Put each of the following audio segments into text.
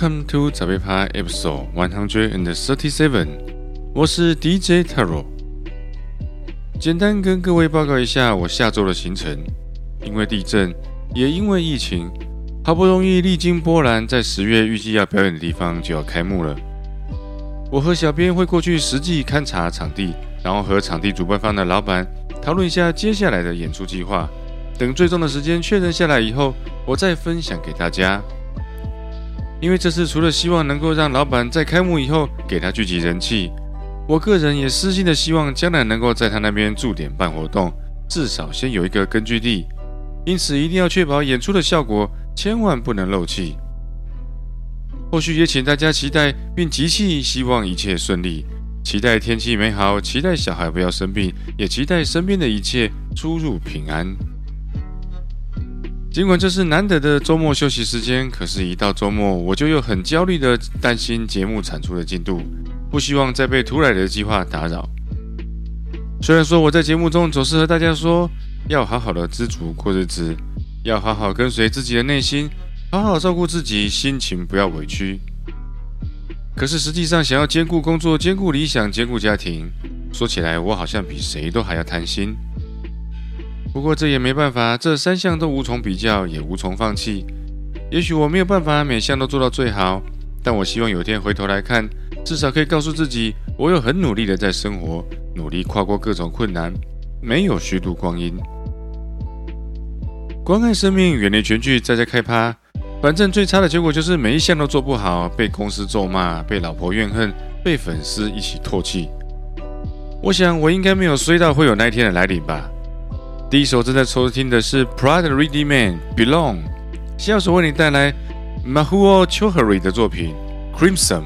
Come to 早被趴 Episode One Hundred and Thirty-Seven，我是 DJ Taro。简单跟各位报告一下我下周的行程。因为地震，也因为疫情，好不容易历经波澜，在十月预计要表演的地方就要开幕了。我和小编会过去实际勘察场地，然后和场地主办方的老板讨论一下接下来的演出计划。等最终的时间确认下来以后，我再分享给大家。因为这次除了希望能够让老板在开幕以后给他聚集人气，我个人也私心的希望将来能够在他那边驻点办活动，至少先有一个根据地。因此一定要确保演出的效果，千万不能漏气。后续也请大家期待，并集气希望一切顺利，期待天气美好，期待小孩不要生病，也期待身边的一切出入平安。尽管这是难得的周末休息时间，可是，一到周末我就又很焦虑的担心节目产出的进度，不希望再被突然的计划打扰。虽然说我在节目中总是和大家说要好好的知足过日子，要好好跟随自己的内心，好好照顾自己，心情不要委屈。可是实际上，想要兼顾工作、兼顾理想、兼顾家庭，说起来我好像比谁都还要贪心。不过这也没办法，这三项都无从比较，也无从放弃。也许我没有办法每项都做到最好，但我希望有天回头来看，至少可以告诉自己，我有很努力的在生活，努力跨过各种困难，没有虚度光阴。关爱生命，远离全剧，在家开趴。反正最差的结果就是每一项都做不好，被公司咒骂，被老婆怨恨，被粉丝一起唾弃。我想我应该没有衰到会有那一天的来临吧。第一首正在收听的是 Pride Ready Man Belong，下首为你带来 Mahuo Chohari 的作品 Crimson。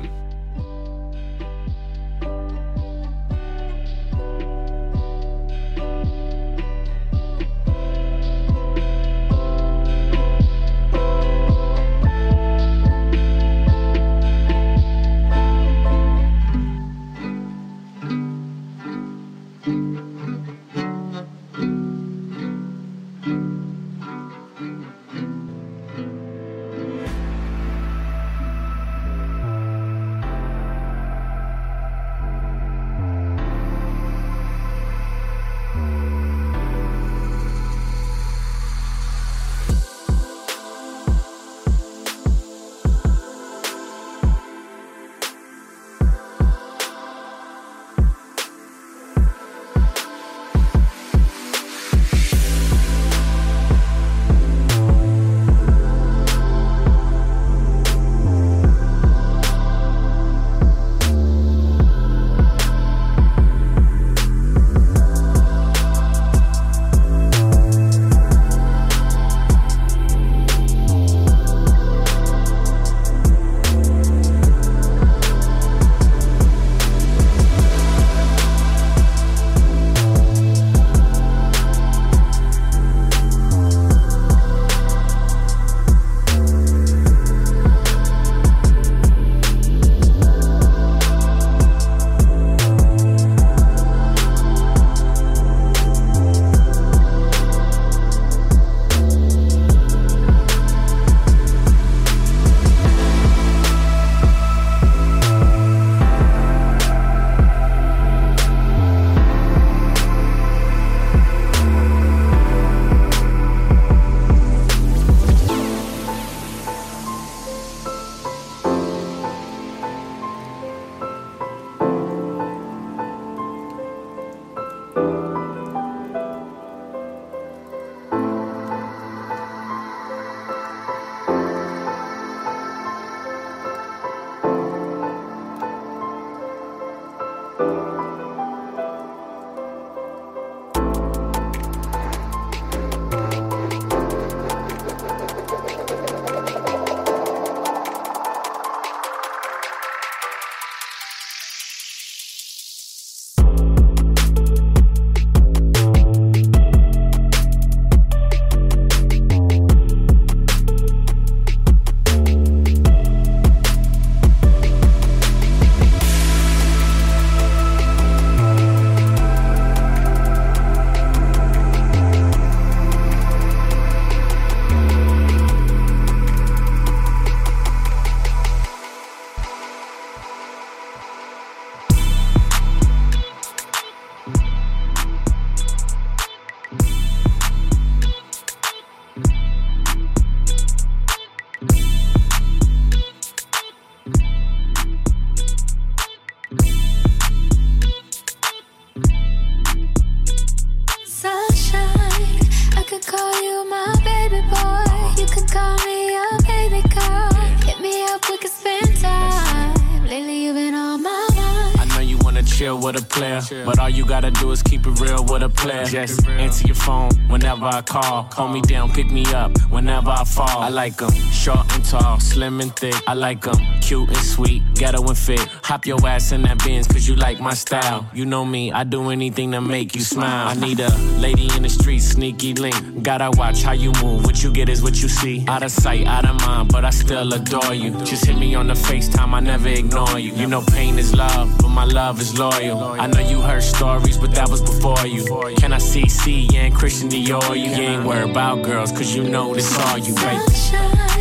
call me up, baby girl. Hit me up, we can spend time. Lately, you've been on my mind. I know you wanna chill with a player, but all you gotta do is keep it real with a player. Just answer your phone whenever I call. Hold me down, pick me up whenever I fall. I like them short and tall, slim and thick. I like them cute and sweet, ghetto and fit. Hop your ass in that Benz, cause you like my style. You know me, I do anything to make you smile. I need a lady in the street, sneaky link. Gotta watch how you move. What you get is what you see. Out of sight, out of mind, but I still adore you. Just hit me on the FaceTime, I never ignore you. You know pain is love, but my love is loyal. I know you heard stories, but that was before you. Can I see C and Christian Dior? You ain't worried about girls, cause you know this all you, baby.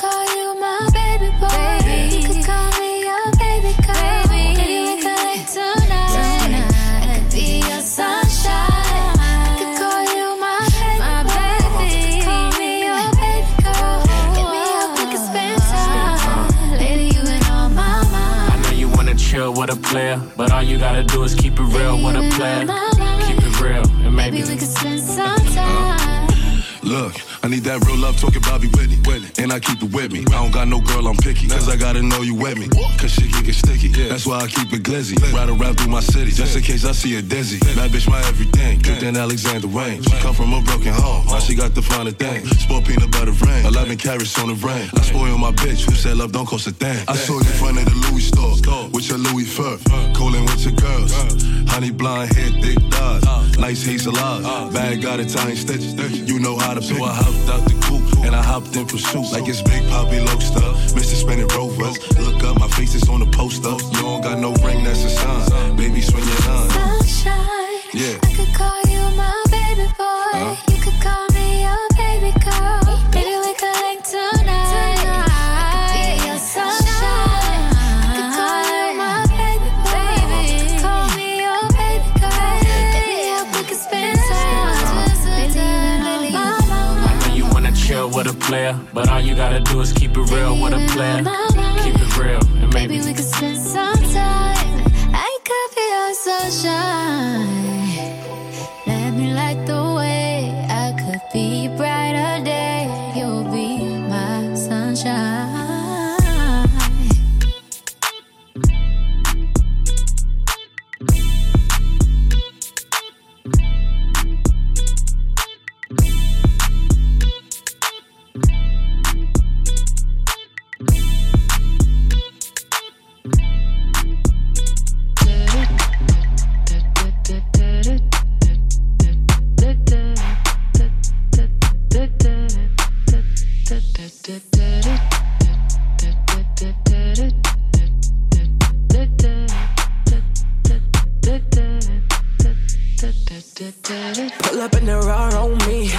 Sunshine. I could call you my baby boy. You could call me your baby girl. Maybe we could link tonight. I could be your sunshine. I could call you my baby boy. Call me your baby girl. Hit me up, we could spend. Lady, you been on my mind. I know you wanna chill with a player, but all you gotta do is keep it real with a player. Keep it real, and maybe Maybe we could spend some time. Look, I need that real love talking Bobby Whitney. And I keep it with me. I don't got no girl, I'm picky. Cause I gotta know you with me. Cause shit can get sticky. That's why I keep it glizzy. Ride around through my city. Just in case I see a dizzy. That bitch my everything. Good than Alexander Wang. She come from a broken home. Now she got the finer thing. Sport peanut butter rain. 11 carats on the rain. I spoil my bitch. Who said love don't cost a thing? I saw you in front of the Louis store. With your Louis fur. Coolin' with your girls. Honey blonde hair, thick thighs. Nice hazel eyes. Bag got Italian stitches. You know how to pick. Hopped out the coupe and I hopped in pursuit. Like it's Big Poppy Loaster. Mr. Spinning Rovers. Look up, my face is on the poster. You don't got no ring, that's a sign. Baby, swing your player, but all you gotta do is keep it real with a player. Keep it real, and maybe Maybe we could spend some Pull up in the raw on me.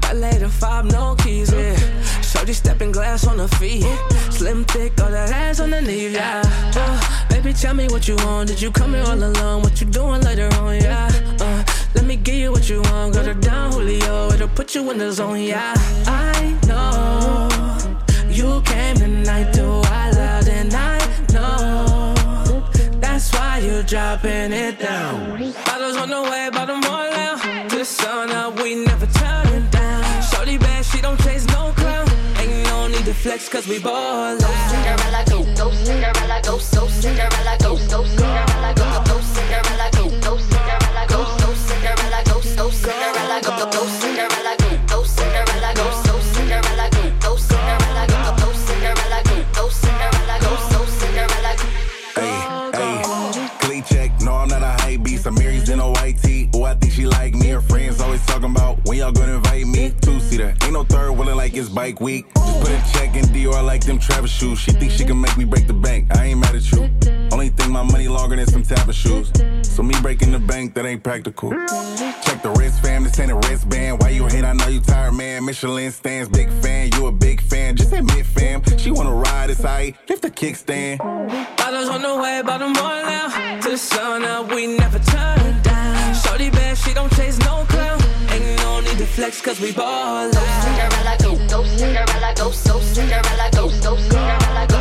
Ballet the five, no keys, yeah. Shorty stepping glass on her feet. Slim, thick, all that ass underneath, yeah. Uh, baby, tell me what you want. Did you come here all alone? What you doing later on, yeah? Uh, let me give you what you want. Got her down, Julio. It'll put you in the zone, yeah. I know you came tonight to wild you dropping it down. Bottles on the way, bottom all out. The sun up, we never turn it down. Shorty bad, she don't chase no clown. Ain't no need to flex, cause we ball out. Cinderella go, go, Cinderella go, so Cinderella go, so Cinderella go, go, Cinderella go, go, Cinderella go, so Cinderella go, so Cinderella go, go, Cinderella no third wheeling like it's bike week. Just put a check in Dior I like them Travis shoes. She think she can make me break the bank. I ain't mad at you. Only think my money longer than some type shoes. So me breaking the bank, that ain't practical. Check the wrist, fam. This ain't a wristband. Why you hate? I know you tired, man. Michelin stands, big fan. You a big fan. Just admit, fam. She wanna ride, it's aight. Lift the kickstand. Bottles on the way, bottom all out. To the sun up, we never turn down. Shorty bad, she don't chase flex, cause we ball out. Cinderella go, go, Cinderella go, so Cinderella go, so Cinderella go,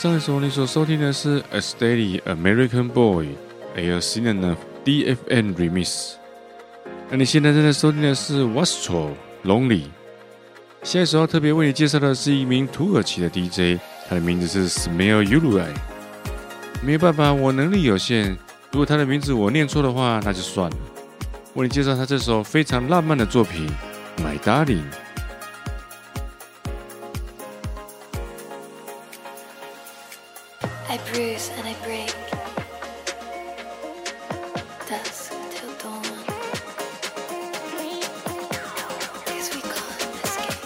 上一首你所收听的是 A Steady American Boy A c i n a DFN Remix。那你现在正在收听的是 Wastro Lonely。下一首要特别为你介绍的是一名土耳其的 DJ，他的名字是 Smell Ulay。没有办法，我能力有限，如果他的名字我念错的话，那就算了。为你介绍他这首非常浪漫的作品《My Darling》。I bruise and I break. Dusk till dawn. Cause we can't escape.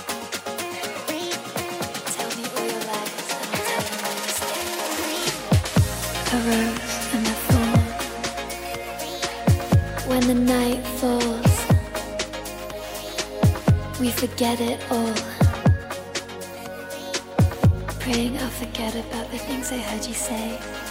Tell me all your lies and I'll tell you. A rose and a thorn. When the night falls, we forget it all. The things I heard you say.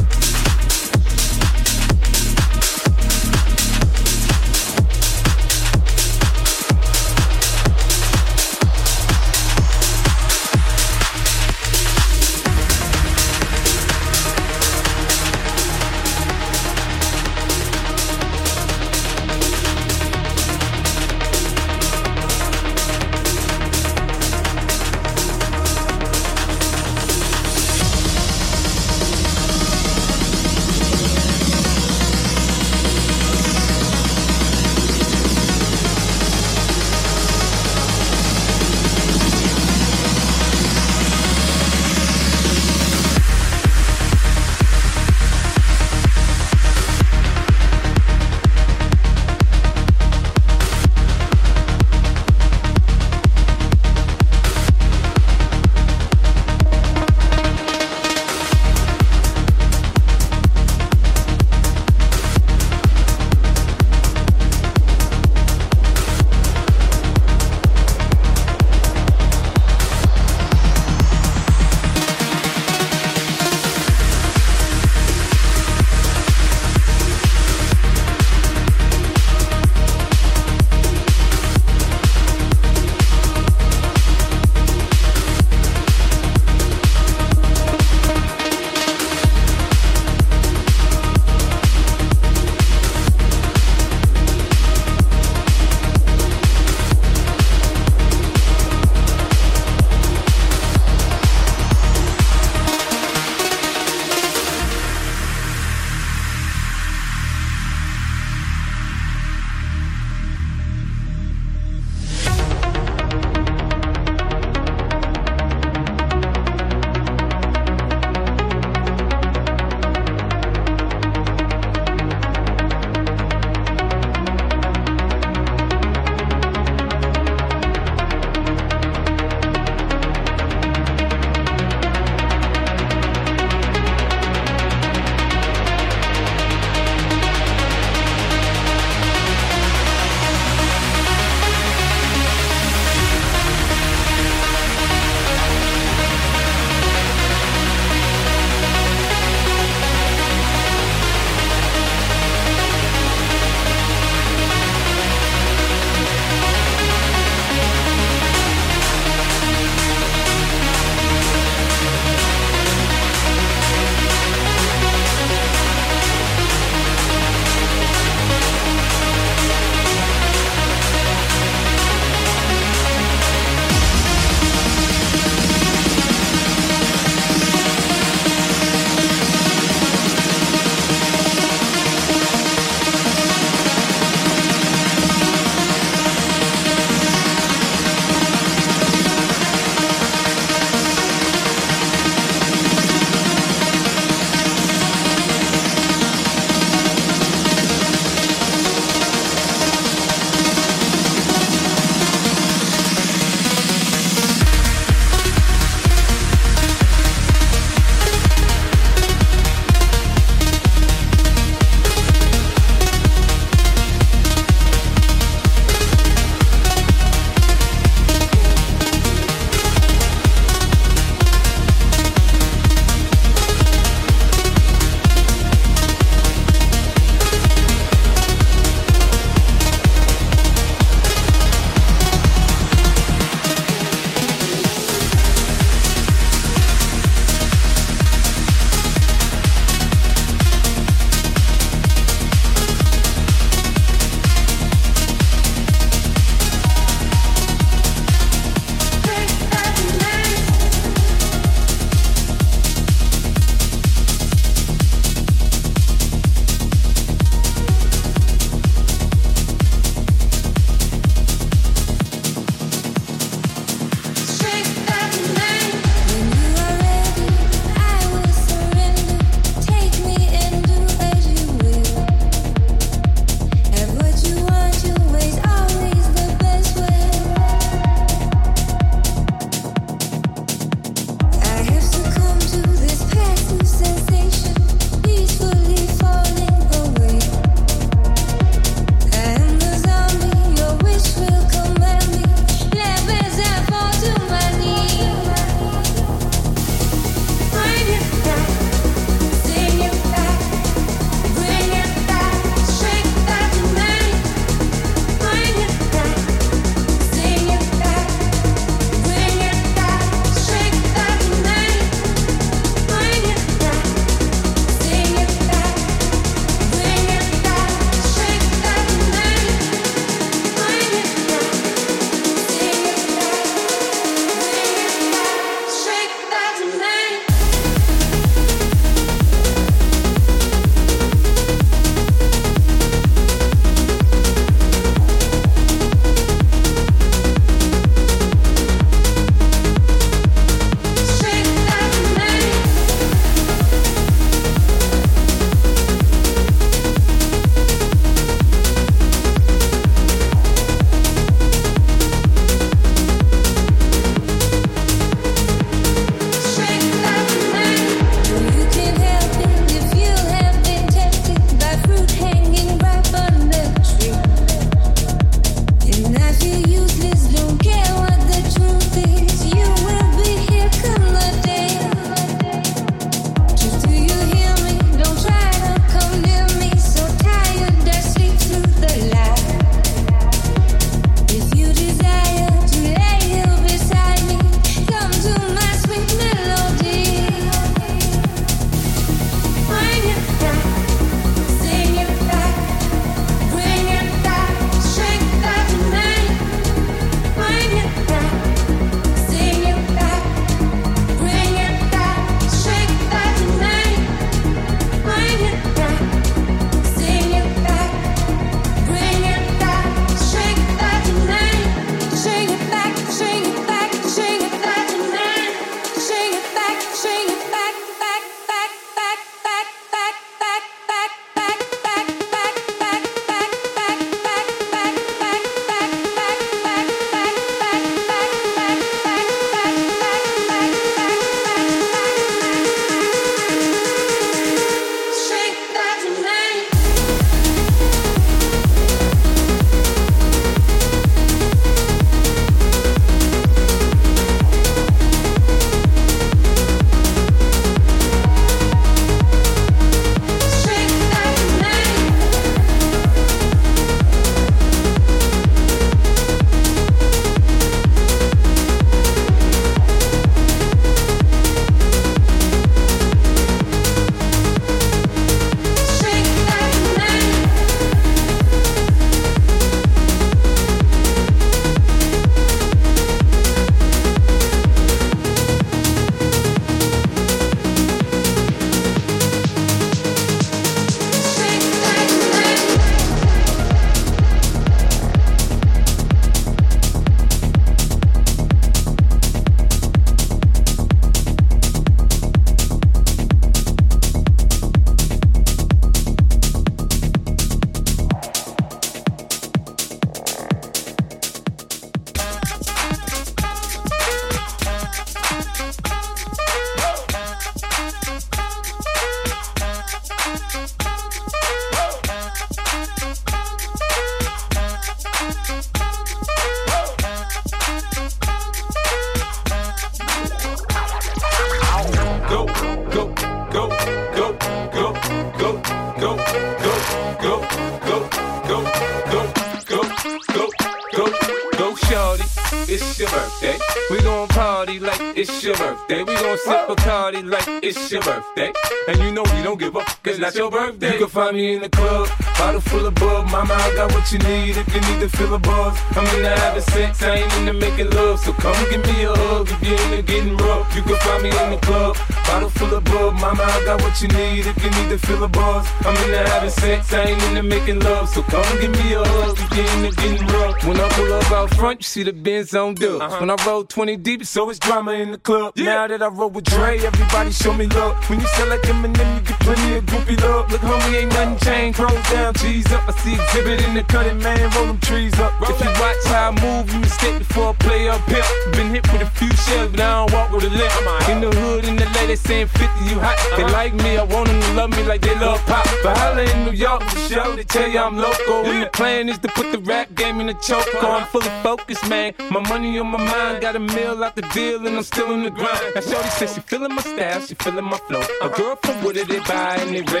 It's your birthday. We gon' party like it's your birthday. We gon' sip party like it's your birthday. And you know we don't give up, that's your birthday. You can find me in the club, bottle full of bub. Mama, I got what you need if you need to fill a buzz. I'm into having sex, I ain't into making love. So come give me a hug if you're into getting rough. You can find me in the club, bottle full of bub. Mama, I got what you need if you need to fill a buzz. I'm into having sex, I ain't into making love. So come give me a hug if you're into getting rough. When I pull up out front, you see the Benz on dub. Uh-huh. When I roll 20 deep, so it's always drama in the club. Yeah. Now that I roll with Dre, everybody show me love. When you sell like Eminem, you get plenty of groupie love. Look, homie, ain't nothing changed. Pros down, cheese up. I see Xzibit in the cutting, man. Roll them trees up. If you watch how I move, you mistake before I play up here. Been hit with a few shells, but I don't walk with a limp. In the hood, in the LA, they saying 50, you hot. They uh-huh. like me, I want them to love me like they love pop. But holla in New York for show, they tell you I'm local. And the plan is to put the rap game in the choke. I'm fully focused, man. My money on my mind, got a meal out the deal, and I'm still in the grind. Now, Shorty says she feeling my style, she feeling my flow. A girl from Wooded, they buy, and they ready to go. Yeah.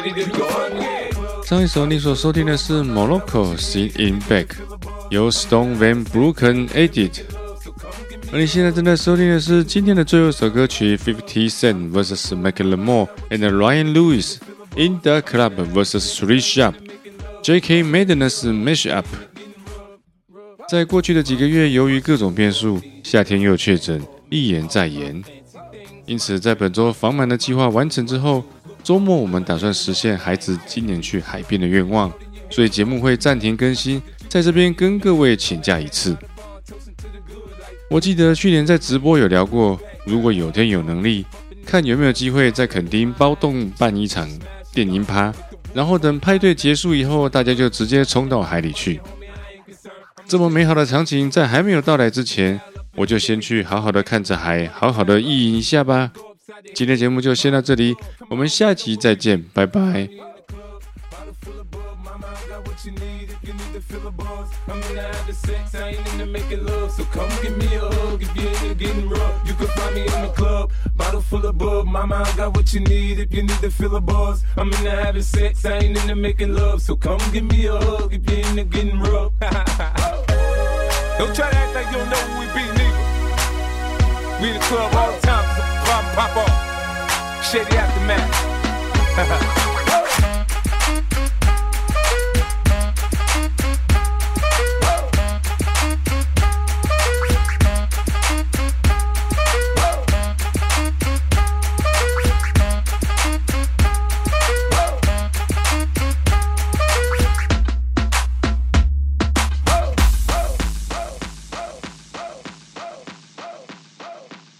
上一首你所收听的是 Morocco Sit In Back，由 Stone Van Broken Edit。而你现在正在收听的是今天的最后一首歌曲，Fifty Cent vs Macklemore and Ryan Lewis in the Club vs Three Shop J.K. Madness Mashup。在过去的几个月，由于各种变数，夏天又确诊，一延再延。因此，在本周房满的计划完成之后，周末我们打算实现孩子今年去海边的愿望，所以节目会暂停更新，在这边跟各位请假一次。我记得去年在直播有聊过，如果有天有能力，看有没有机会在垦丁包栋办一场电音趴，然后等派对结束以后，大家就直接冲到海里去。这么美好的场景在还没有到来之前，我就先去好好的看着海，好好的意淫一下吧。今天节目就先到这里，我们下期再见，拜拜。I'm into having sex, I ain't into making love. So come give me a hug if you're into getting rough. You can find me in the club, bottle full of bub. Mama, I got what you need if you need to fill a buzz. I'm into having sex, I ain't into making love. So come give me a hug if you're into getting rough. don't try to act like you don't know who we be, nigga. We in the club all the time, so pop, pop off. Shady aftermath.